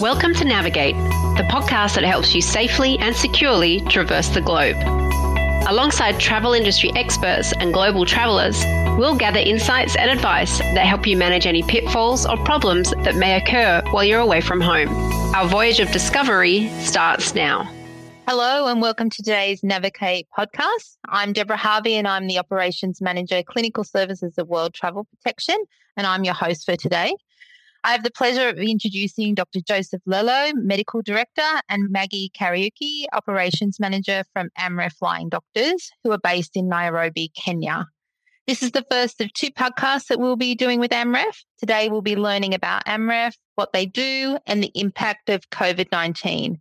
Welcome to Navigate, the podcast that helps you safely and securely traverse the globe. Alongside travel industry experts and global travelers, we'll gather insights and advice that help you manage any pitfalls or problems that may occur while you're away from home. Our voyage of discovery starts now. Hello and welcome to today's Navigate podcast. I'm Deborah Harvey and I'm the Operations Manager, Clinical Services of World Travel Protection, and I'm your host for today. I have the pleasure of introducing Dr. Joseph Lello, Medical Director, and Maggie Kariuki, Operations Manager from Amref Flying Doctors, who are based in Nairobi, Kenya. This is the first of two podcasts that we'll be doing with Amref. Today, we'll be learning about Amref, what they do, and the impact of COVID 19.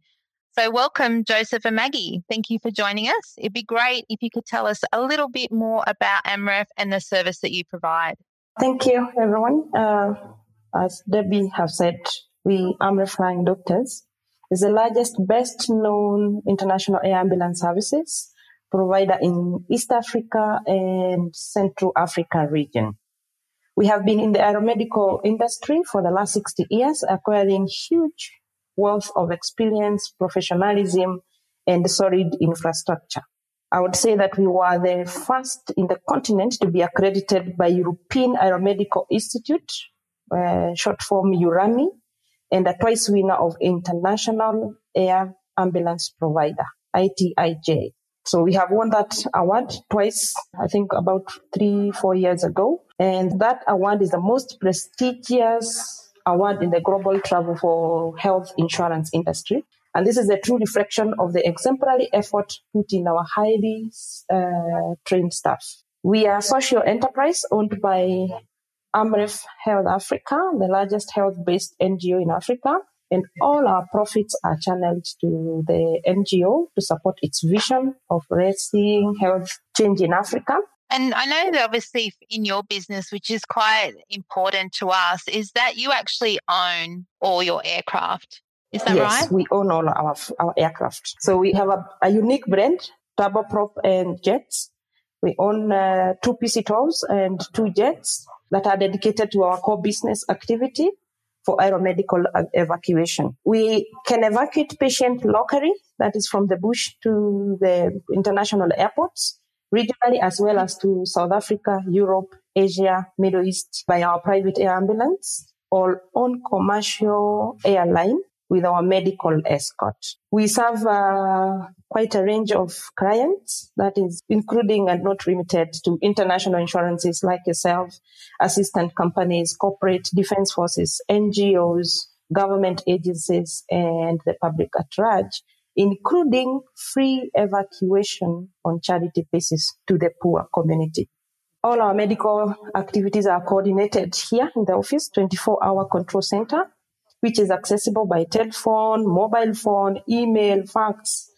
So, welcome, Joseph and Maggie. Thank you for joining us. It'd be great if you could tell us a little bit more about Amref and the service that you provide. Thank you, everyone. Uh, as Debbie have said, we Amref Flying Doctors is the largest, best known international air ambulance services provider in East Africa and Central Africa region. We have been in the aeromedical industry for the last 60 years, acquiring huge wealth of experience, professionalism, and solid infrastructure. I would say that we were the first in the continent to be accredited by European Aeromedical Institute uh, short form EURAMI, and a twice winner of International Air Ambulance Provider, ITIJ. So we have won that award twice, I think about three, four years ago. And that award is the most prestigious award in the global travel for health insurance industry. And this is a true reflection of the exemplary effort put in our highly uh, trained staff. We are a social enterprise owned by Amref Health Africa, the largest health-based NGO in Africa, and all our profits are channeled to the NGO to support its vision of raising health change in Africa. And I know that obviously in your business, which is quite important to us, is that you actually own all your aircraft. Is that right? yes, right? we own all our, our aircraft. So we have a, a unique brand, turboprop and jets. We own uh, two PC-12s and two jets that are dedicated to our core business activity for aeromedical uh, evacuation. We can evacuate patients locally, that is from the bush to the international airports, regionally as well as to South Africa, Europe, Asia, Middle East by our private air ambulance or on commercial airline with our medical escort. We serve uh, quite a range of clients that is including and not limited to international insurances like yourself, assistant companies, corporate defense forces, NGOs, government agencies, and the public at large, including free evacuation on charity basis to the poor community. All our medical activities are coordinated here in the office, 24 hour control center which is accessible by telephone, mobile phone, email, fax,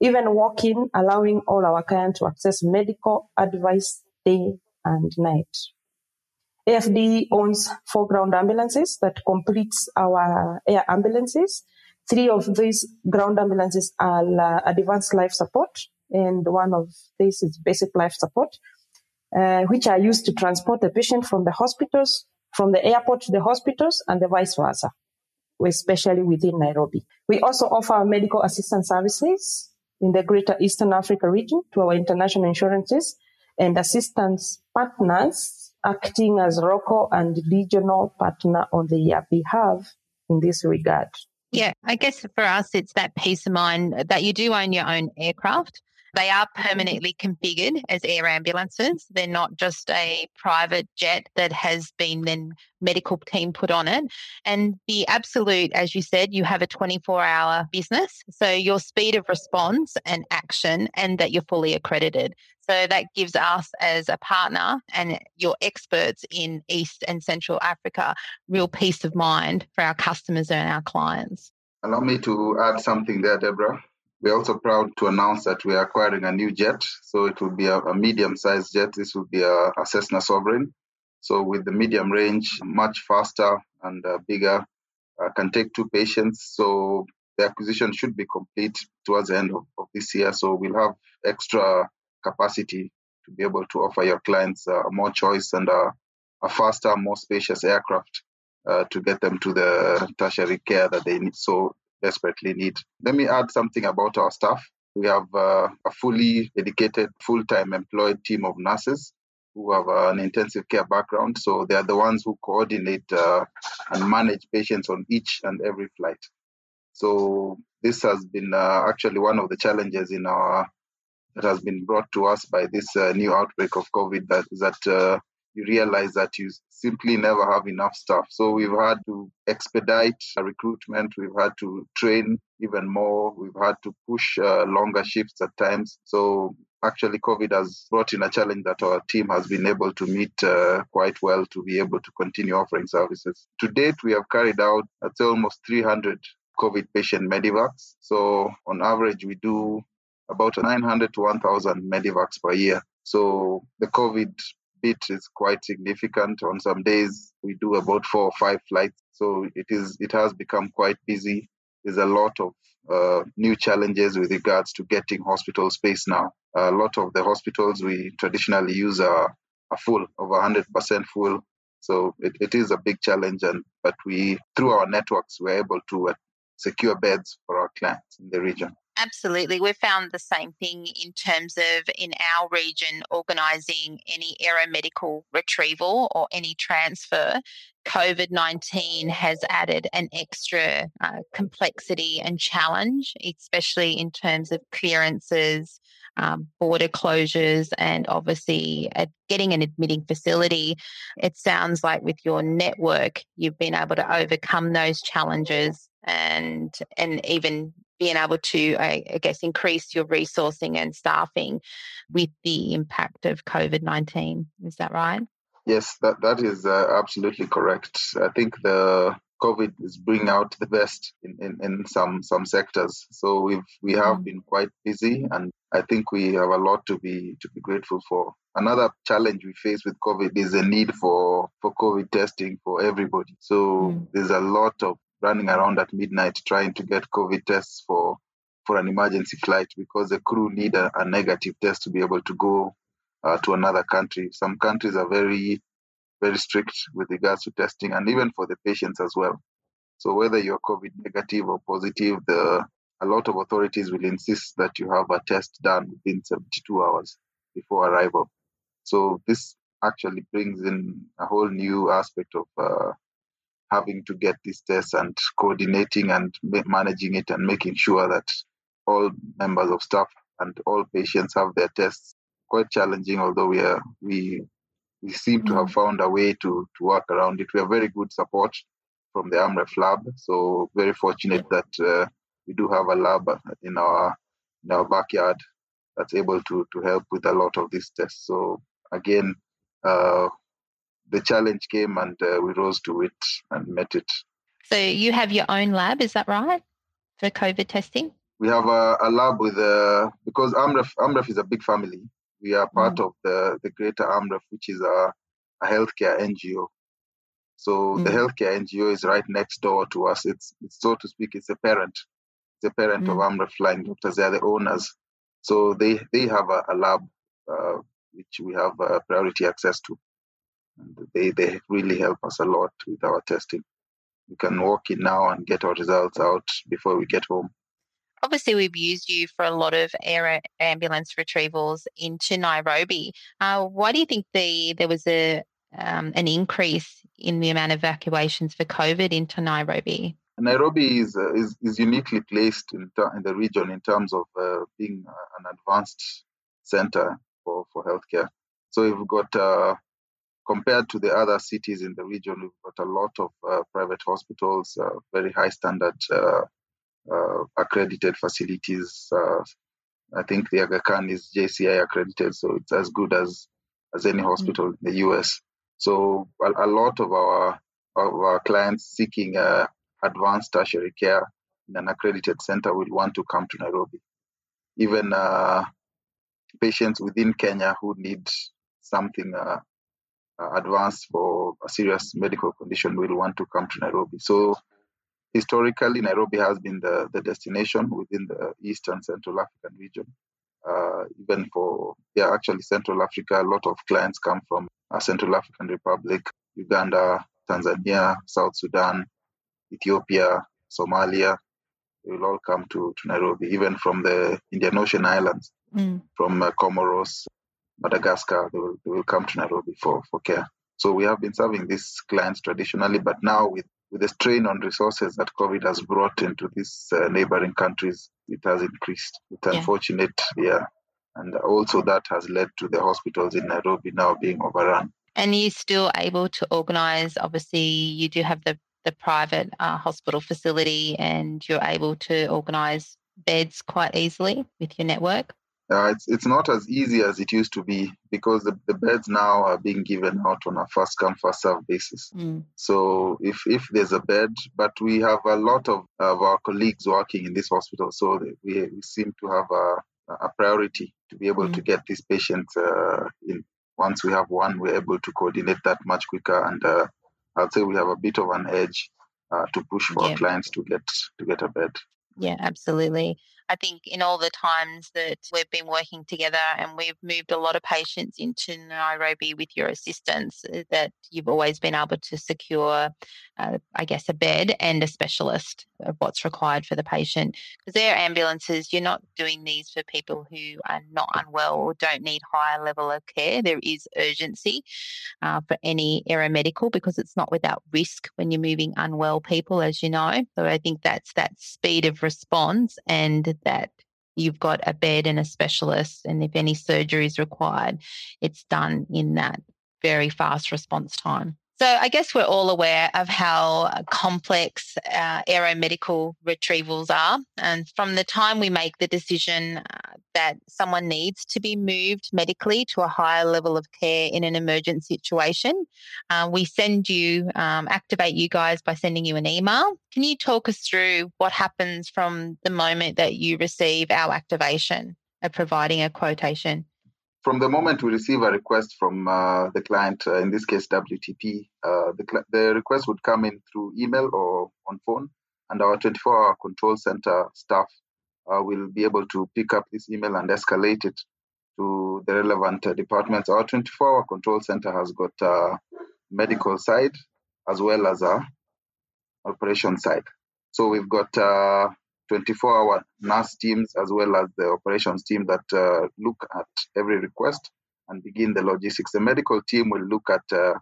even walk-in, allowing all our clients to access medical advice day and night. AFD owns four ground ambulances that completes our air ambulances. Three of these ground ambulances are uh, advanced life support, and one of these is basic life support, uh, which are used to transport the patient from the hospitals, from the airport to the hospitals, and the vice versa especially within Nairobi. We also offer medical assistance services in the Greater Eastern Africa region to our international insurances and assistance partners acting as local and regional partner on their behalf in this regard. Yeah, I guess for us, it's that peace of mind that you do own your own aircraft they are permanently configured as air ambulances. They're not just a private jet that has been then medical team put on it. And the absolute, as you said, you have a 24 hour business. So your speed of response and action, and that you're fully accredited. So that gives us as a partner and your experts in East and Central Africa real peace of mind for our customers and our clients. Allow me to add something there, Deborah. We're also proud to announce that we are acquiring a new jet. So it will be a, a medium sized jet. This will be a, a, Cessna Sovereign. So with the medium range, much faster and uh, bigger, uh, can take two patients. So the acquisition should be complete towards the end of, of this year. So we'll have extra capacity to be able to offer your clients uh, more choice and a faster, more spacious aircraft uh, to get them to the tertiary care that they need, so desperately need. Let me add something about our staff. We have uh, a fully dedicated, full time employed team of nurses who have an intensive care background. So they are the ones who coordinate uh, and manage patients on each and every flight. So this has been uh, actually one of the challenges in our that has been brought to us by this uh, new outbreak of COVID. That that uh, you realize that you simply never have enough staff. So we've had to expedite recruitment. We've had to train even more. We've had to push uh, longer shifts at times. So actually, COVID has brought in a challenge that our team has been able to meet uh, quite well to be able to continue offering services. To date, we have carried out, say, almost 300 COVID patient medivacs. So on average, we do about 900 to 1,000 medivacs per year. So the COVID bit is quite significant. On some days, we do about four or five flights. So it is it has become quite busy. There's a lot of uh, new challenges with regards to getting hospital space now. A lot of the hospitals we traditionally use are, are full, over 100% full. So it, it is a big challenge, and but we through our networks we're able to uh, secure beds for our clients in the region. Absolutely. We've found the same thing in terms of in our region organising any aeromedical retrieval or any transfer. COVID 19 has added an extra uh, complexity and challenge, especially in terms of clearances, um, border closures, and obviously getting an admitting facility. It sounds like with your network, you've been able to overcome those challenges and and even being able to, I, I guess, increase your resourcing and staffing with the impact of COVID 19. Is that right? Yes, that, that is uh, absolutely correct. I think the COVID is bringing out the best in, in, in some some sectors. So we've we have mm. been quite busy, and I think we have a lot to be to be grateful for. Another challenge we face with COVID is the need for for COVID testing for everybody. So mm. there's a lot of running around at midnight trying to get COVID tests for for an emergency flight because the crew need a, a negative test to be able to go uh, to another country. Some countries are very very strict with regards to testing and even for the patients as well. So whether you're COVID negative or positive, the a lot of authorities will insist that you have a test done within 72 hours before arrival. So this actually brings in a whole new aspect of uh, having to get these tests and coordinating and managing it and making sure that all members of staff and all patients have their tests. Quite challenging, although we are we we seem to have mm. found a way to to work around it. We have very good support from the AMREF lab, so very fortunate that uh, we do have a lab in our in our backyard that's able to to help with a lot of these tests. So again, uh, the challenge came and uh, we rose to it and met it. So you have your own lab, is that right, for COVID testing? We have a, a lab with uh, because AMREF AMREF is a big family. We are part mm. of the the greater AMREF, which is a, a healthcare NGO. So mm. the healthcare NGO is right next door to us. It's, it's so to speak, it's a parent. It's a parent mm. of AMREF Flying Doctors. They are the owners. So they they have a, a lab uh, which we have uh, priority access to. And they, they really help us a lot with our testing. We can walk in now and get our results out before we get home. Obviously, we've used you for a lot of air ambulance retrievals into Nairobi. Uh, why do you think the there was a um, an increase in the amount of evacuations for COVID into Nairobi? Nairobi is, uh, is, is uniquely placed in, in the region in terms of uh, being an advanced center for, for healthcare. So we've got uh, compared to the other cities in the region, we've got a lot of uh, private hospitals, uh, very high standard uh, uh accredited facilities. Uh, I think the Aga Khan is JCI accredited, so it's as good as as any hospital mm-hmm. in the US. So a, a, lot of our of our clients seeking uh, advanced tertiary care in an accredited center will want to come to Nairobi. Even patients within Kenya who need something uh, advanced for a serious medical condition will want to come to Nairobi. So historically, Nairobi has been the, the destination within the Eastern Central African region. Uh, even for, yeah, actually Central Africa, a lot of clients come from uh, Central African Republic, Uganda, Tanzania, South Sudan, Ethiopia, Somalia. They will all come to, to Nairobi, even from the Indian Ocean Islands, mm. from uh, Comoros, Madagascar. They will, they will come to Nairobi for, for care. So we have been serving these clients traditionally, but now with, with the strain on resources that COVID has brought into these uh, neighboring countries, it has increased. It's yeah. unfortunate, yeah. And also that has led to the hospitals in Nairobi now being overrun. And you're still able to organise, obviously, you do have the, the private uh, hospital facility and you're able to organise beds quite easily with your network? Uh, it's it's not as easy as it used to be because the, the beds now are being given out on a first come first serve basis. Mm. So if if there's a bed, but we have a lot of, of our colleagues working in this hospital, so we, we seem to have a, a priority to be able mm. to get these patients uh, in. Once we have one, we're able to coordinate that much quicker, and uh, I'd say we have a bit of an edge uh, to push for yeah. our clients to get to get a bed. Yeah, absolutely. I think in all the times that we've been working together and we've moved a lot of patients into Nairobi with your assistance, uh, that you've always been able to secure, uh, I guess, a bed and a specialist of what's required for the patient. Because they're ambulances, you're not doing these for people who are not unwell or don't need higher level of care. There is urgency uh, for any aeromedical because it's not without risk when you're moving unwell people, as you know. So I think that's that speed of response and that you've got a bed and a specialist, and if any surgery is required, it's done in that very fast response time. So I guess we're all aware of how uh, complex uh, aeromedical retrievals are. And from the time we make the decision uh, that someone needs to be moved medically to a higher level of care in an emergency situation, uh, we send you, um, activate you guys by sending you an email. Can you talk us through what happens from the moment that you receive our activation of providing a quotation? From the moment we receive a request from uh, the client, uh, in this case WTP, uh, the, cl- the request would come in through email or on phone, and our 24-hour control center staff uh, will be able to pick up this email and escalate it to the relevant uh, departments. Our 24-hour control center has got a medical side as well as a operation side. So we've got uh, 24 hour nurse teams as well as the operations team that uh, look at every request and begin the logistics. The medical team will look at uh,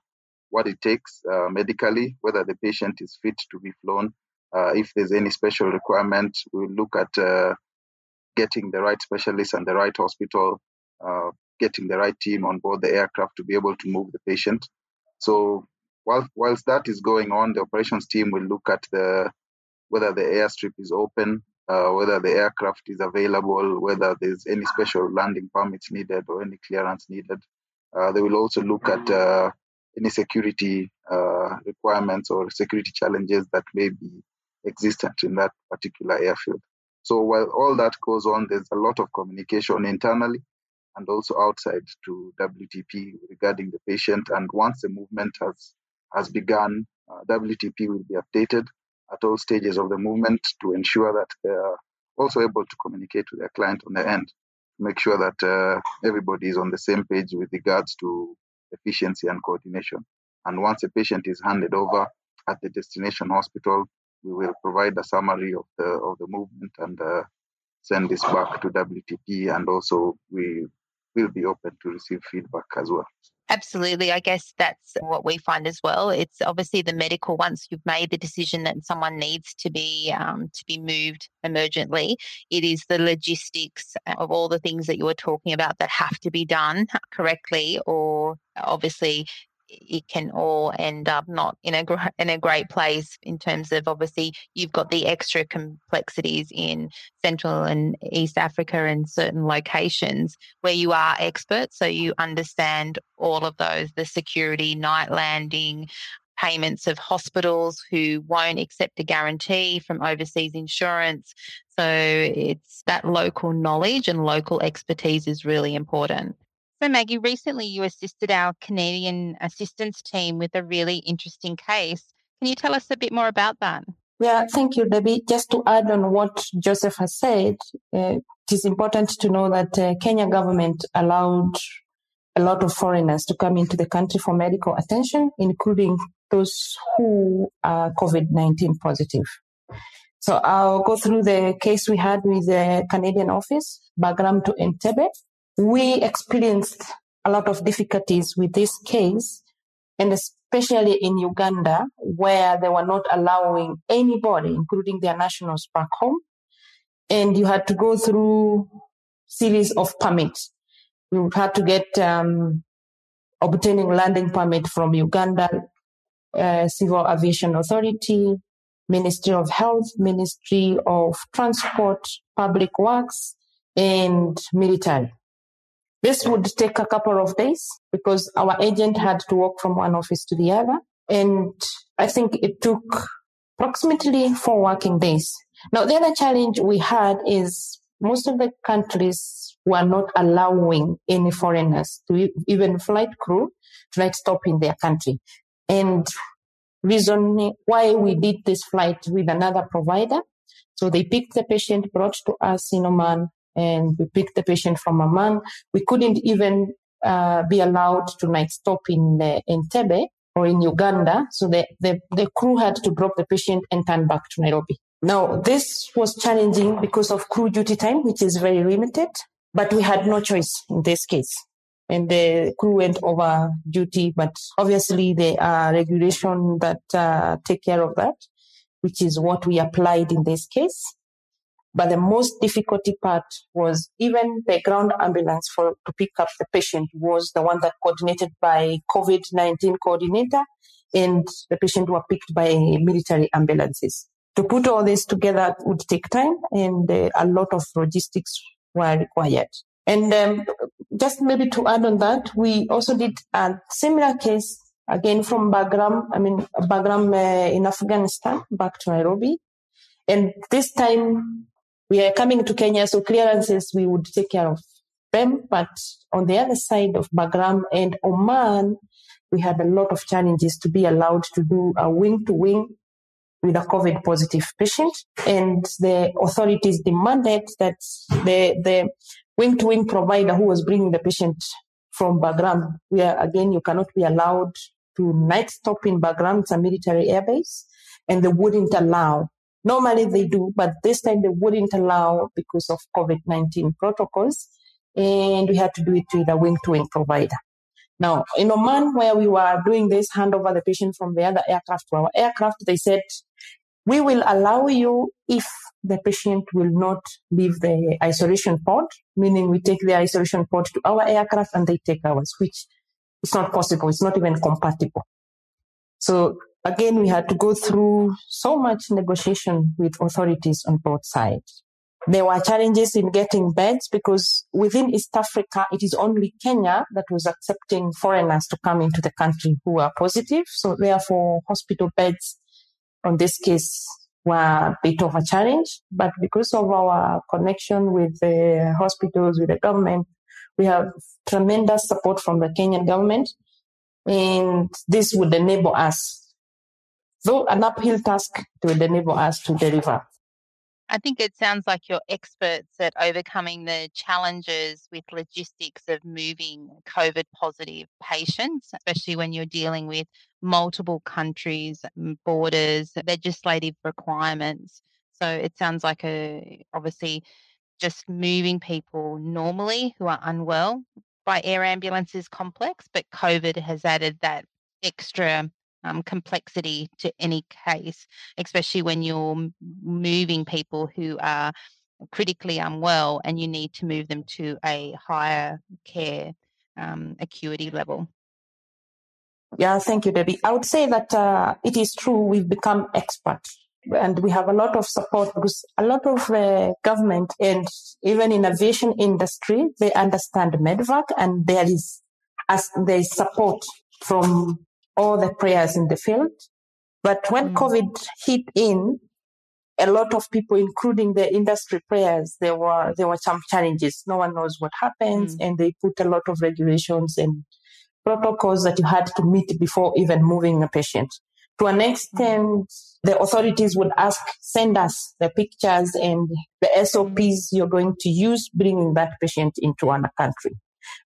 what it takes uh, medically, whether the patient is fit to be flown. Uh, if there's any special requirement, we'll look at uh, getting the right specialist and the right hospital, uh, getting the right team on board the aircraft to be able to move the patient. So whilst that is going on, the operations team will look at the whether the airstrip is open, uh, whether the aircraft is available, whether there's any special landing permits needed or any clearance needed. Uh, they will also look at uh, any security uh, requirements or security challenges that may be existent in that particular airfield. So while all that goes on, there's a lot of communication internally and also outside to WTP regarding the patient. And once the movement has has begun, uh, WTP will be updated at all stages of the movement to ensure that they are also able to communicate with their client on the end make sure that uh, everybody is on the same page with regards to efficiency and coordination. And once a patient is handed over at the destination hospital, we will provide a summary of the of the movement and uh, send this back to WTP, and also we will be open to receive feedback as well. Absolutely. I guess that's what we find as well. It's obviously the medical. Once you've made the decision that someone needs to be um, to be moved emergently, it is the logistics of all the things that you were talking about that have to be done correctly, or obviously it can all end up not in a in a great place in terms of obviously you've got the extra complexities in Central and East Africa and certain locations where you are experts, so you understand all of those the security, night landing, payments of hospitals who won't accept a guarantee from overseas insurance. So it's that local knowledge and local expertise is really important. So, Maggie, recently you assisted our Canadian assistance team with a really interesting case. Can you tell us a bit more about that? Yeah, thank you, Debbie. Just to add on what Joseph has said, uh, it is important to know that uh, Kenya government allowed a lot of foreigners to come into the country for medical attention, including those who are COVID 19 positive. So I'll go through the case we had with the Canadian office, Bagram to Entebbe. We experienced a lot of difficulties with this case, and especially in Uganda, where they were not allowing anybody, including their nationals, back home. And you had to go through series of permits. You had to get um, obtaining landing permit from Uganda uh, Civil Aviation Authority, Ministry of Health, Ministry of Transport, Public Works, and military. This would take a couple of days because our agent had to walk from one office to the other. And I think it took approximately four working days. Now, the other challenge we had is most of the countries were not allowing any foreigners to even flight crew to like stop in their country. And reason why we did this flight with another provider. So they picked the patient, brought to us in Oman, and we picked the patient from Oman. We couldn't even uh, be allowed to night stop in uh, Entebbe or in Uganda. So the, the, the crew had to drop the patient and turn back to Nairobi. Now, this was challenging because of crew duty time, which is very limited, but we had no choice in this case and the crew went over duty. But obviously, there are regulations that uh, take care of that, which is what we applied in this case. But the most difficulty part was even the ground ambulance for to pick up the patient was the one that coordinated by COVID-19 coordinator and the patient were picked by military ambulances. To put all this together would take time and uh, a lot of logistics were required. And um, just maybe to add on that, we also did a similar case again from Bagram, I mean, Bagram uh, in Afghanistan, back to Nairobi. And this time we are coming to Kenya, so clearances we would take care of them. But on the other side of Bagram and Oman, we had a lot of challenges to be allowed to do a wing to wing with a COVID positive patient. And the authorities demanded that the, the wing to wing provider who was bringing the patient from Bagram, where again, you cannot be allowed to night stop in Bagram. It's a military airbase and they wouldn't allow. Normally they do, but this time they wouldn't allow because of COVID-19 protocols. And we had to do it with a wing to wing provider. Now, in Oman, where we were doing this, hand over the patient from the other aircraft to our aircraft, they said, we will allow you if the patient will not leave the isolation pod, meaning we take the isolation pod to our aircraft and they take ours, which is not possible. It's not even compatible. So again, we had to go through so much negotiation with authorities on both sides. There were challenges in getting beds because within East Africa, it is only Kenya that was accepting foreigners to come into the country who are positive. So therefore, hospital beds on this case were a bit of a challenge, but because of our connection with the hospitals, with the government, we have tremendous support from the Kenyan government, and this would enable us, though an uphill task, to enable us to deliver. I think it sounds like you're experts at overcoming the challenges with logistics of moving COVID positive patients, especially when you're dealing with multiple countries, borders, legislative requirements. So it sounds like a obviously just moving people normally who are unwell by air ambulance is complex, but COVID has added that extra um, complexity to any case, especially when you're moving people who are critically unwell and you need to move them to a higher care um, acuity level. Yeah, thank you, Debbie. I would say that uh, it is true we've become experts and we have a lot of support because a lot of uh, government and even in aviation industry, they understand MEDVAC and there is as there is support from all the prayers in the field. But when mm. COVID hit in, a lot of people, including the industry prayers, there were there were some challenges. No one knows what happens, mm. and they put a lot of regulations and protocols that you had to meet before even moving a patient. To an extent, mm. the authorities would ask, send us the pictures and the SOPs mm. you're going to use bringing that patient into our country.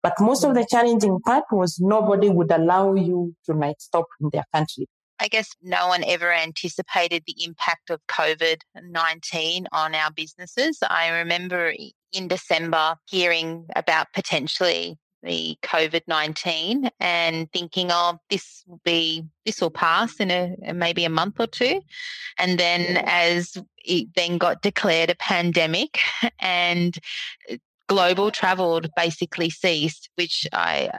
But most of the mm-hmm. challenging part was nobody would allow you to night stop in their country. I guess no one ever anticipated the impact of COVID 19 on our businesses. I remember in December hearing about potentially the COVID 19 and thinking, oh, this will be, this will pass in a, maybe a month or two. And then as it then got declared a pandemic and uh, global travel basically ceased, which I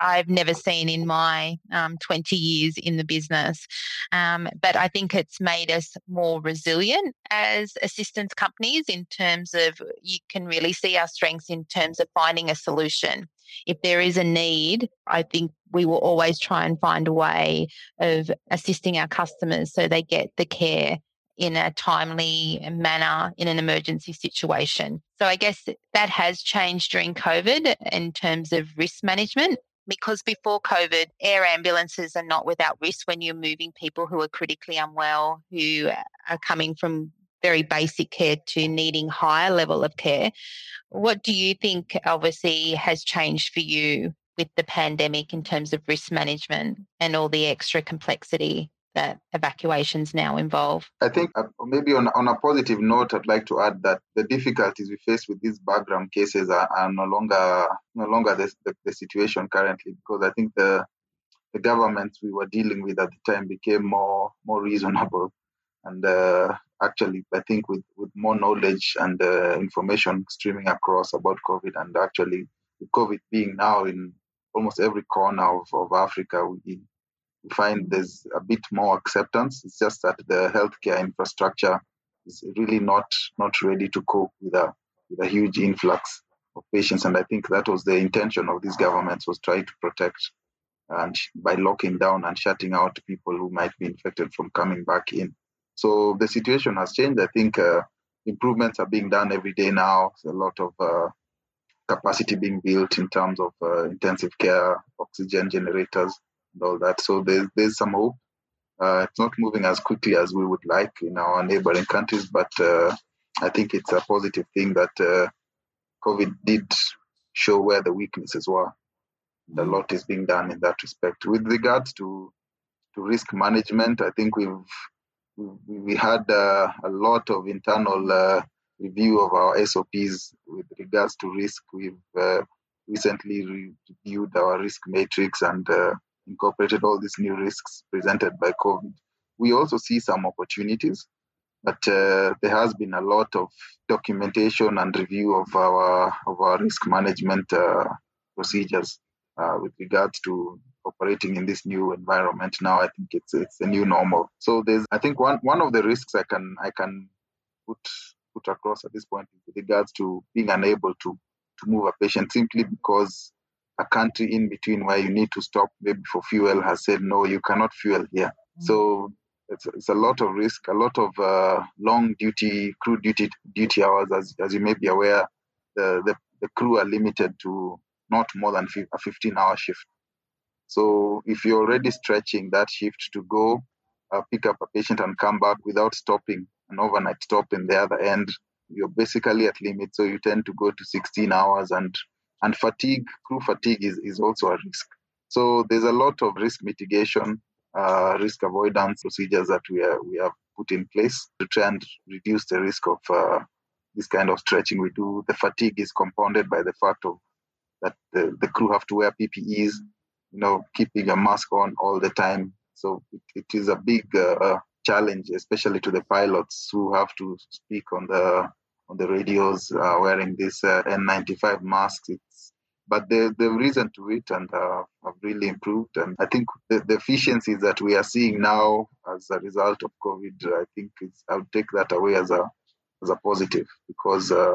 I've never seen in my um, 20 years in the business. Um, but I think it's made us more resilient as assistance companies in terms of you can really see our strengths in terms of finding a solution. If there is a need, I think we will always try and find a way of assisting our customers so they get the care in a timely manner in an emergency situation. So I guess that has changed during COVID in terms of risk management because before COVID, air ambulances are not without risk when you're moving people who are critically unwell, who are coming from very basic care to needing higher level of care. What do you think, obviously, has changed for you with the pandemic in terms of risk management and all the extra complexity that evacuations now involve. I think uh, maybe on, on a positive note, I'd like to add that the difficulties we face with these Bagram cases are, are no longer no longer the, the, the, situation currently because I think the the governments we were dealing with at the time became more more reasonable and uh, actually I think with, with more knowledge and uh, information streaming across about COVID and actually with COVID being now in almost every corner of, of Africa, we, find there's a bit more acceptance. It's just that the healthcare infrastructure is really not not ready to cope with a with a huge influx of patients. And I think that was the intention of these governments was trying to protect and by locking down and shutting out people who might be infected from coming back in. So the situation has changed. I think uh, improvements are being done every day now. There's a lot of uh, capacity being built in terms of uh, intensive care, oxygen generators, and all that. So there's there's some hope. Uh, it's not moving as quickly as we would like in our neighboring countries, but uh, I think it's a positive thing that uh, COVID did show where the weaknesses were. A lot is being done in that respect. With regards to to risk management, I think we've we, had uh, a lot of internal uh, review of our SOPs with regards to risk. We've uh, recently reviewed our risk matrix and incorporated all these new risks presented by COVID. We also see some opportunities, but uh, there has been a lot of documentation and review of our of our risk management uh, procedures uh, with regards to operating in this new environment. Now, I think it's it's a new normal. So there's, I think one one of the risks I can I can put put across at this point with regards to being unable to to move a patient simply because a country in between where you need to stop maybe for fuel has said no you cannot fuel here. Mm-hmm. so it's, it's, a lot of risk a lot of uh, long duty crew duty duty hours as, as you may be aware the, the, the crew are limited to not more than a 15 hour shift. So if you're already stretching that shift to go uh, pick up a patient and come back without stopping an overnight stop in the other end you're basically at limit. So you tend to go to 16 hours and and fatigue, crew fatigue is, is also a risk. So there's a lot of risk mitigation, uh, risk avoidance procedures that we, are, we have put in place to try and reduce the risk of uh, this kind of stretching we do. The fatigue is compounded by the fact of that the, the crew have to wear PPEs, you know, keeping a mask on all the time. So it, it is a big uh, uh challenge, especially to the pilots who have to speak on the on the radios uh, wearing this uh, N95 masks. It's, but the, the reason to it and uh, have really improved. And I think the, the, efficiencies that we are seeing now as a result of COVID, I think I would take that away as a as a positive because uh,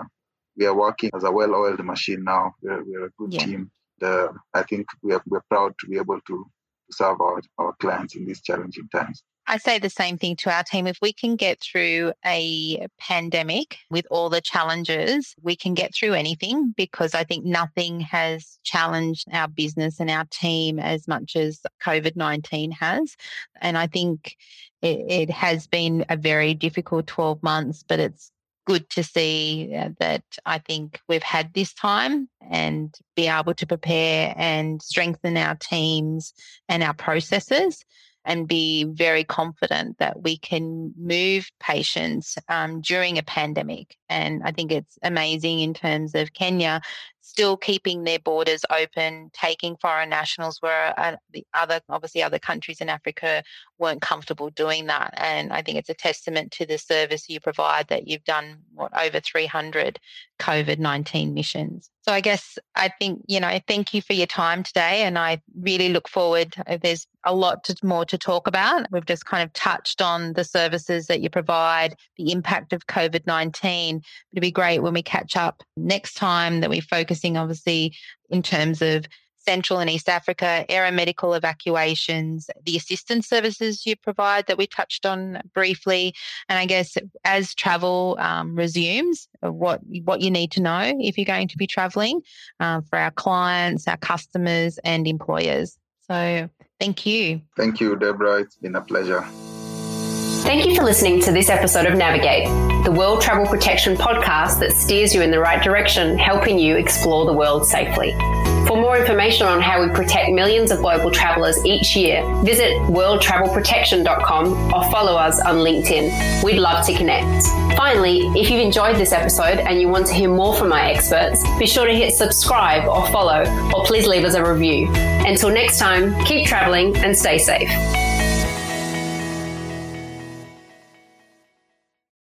we are working as a well-oiled machine now. We're, we're a good yeah. team. I think we are, we're proud to be able to serve our, our clients in these challenging times. I say the same thing to our team. If we can get through a pandemic with all the challenges, we can get through anything because I think nothing has challenged our business and our team as much as COVID 19 has. And I think it, it, has been a very difficult 12 months, but it's good to see uh, that I think we've had this time and be able to prepare and strengthen our teams and our processes and be very confident that we can move patients um, during a pandemic. And I think it's amazing in terms of Kenya still keeping their borders open, taking foreign nationals where uh, the other, obviously, other countries in Africa weren't comfortable doing that. And I think it's a testament to the service you provide that you've done what over 300 COVID 19 missions. So I guess I think, you know, thank you for your time today. And I really look forward, uh, there's a lot to, more to talk about. We've just kind of touched on the services that you provide, the impact of COVID 19. It'd be great when we catch up next time that we're focusing, obviously, in terms of Central and East Africa, aeromedical evacuations, the assistance services you provide that we touched on briefly, and I guess as travel um, resumes, what what you need to know if you're going to be traveling uh, for our clients, our customers, and employers. So, thank you. Thank you, Deborah. It's been a pleasure. Thank you for listening to this episode of Navigate, the World Travel Protection podcast that steers you in the right direction, helping you explore the world safely. For more information on how we protect millions of global travelers each year, visit worldtravelprotection.com or follow us on LinkedIn. We'd love to connect. Finally, if you've enjoyed this episode and you want to hear more from my experts, be sure to hit subscribe or follow, or please leave us a review. Until next time, keep traveling and stay safe.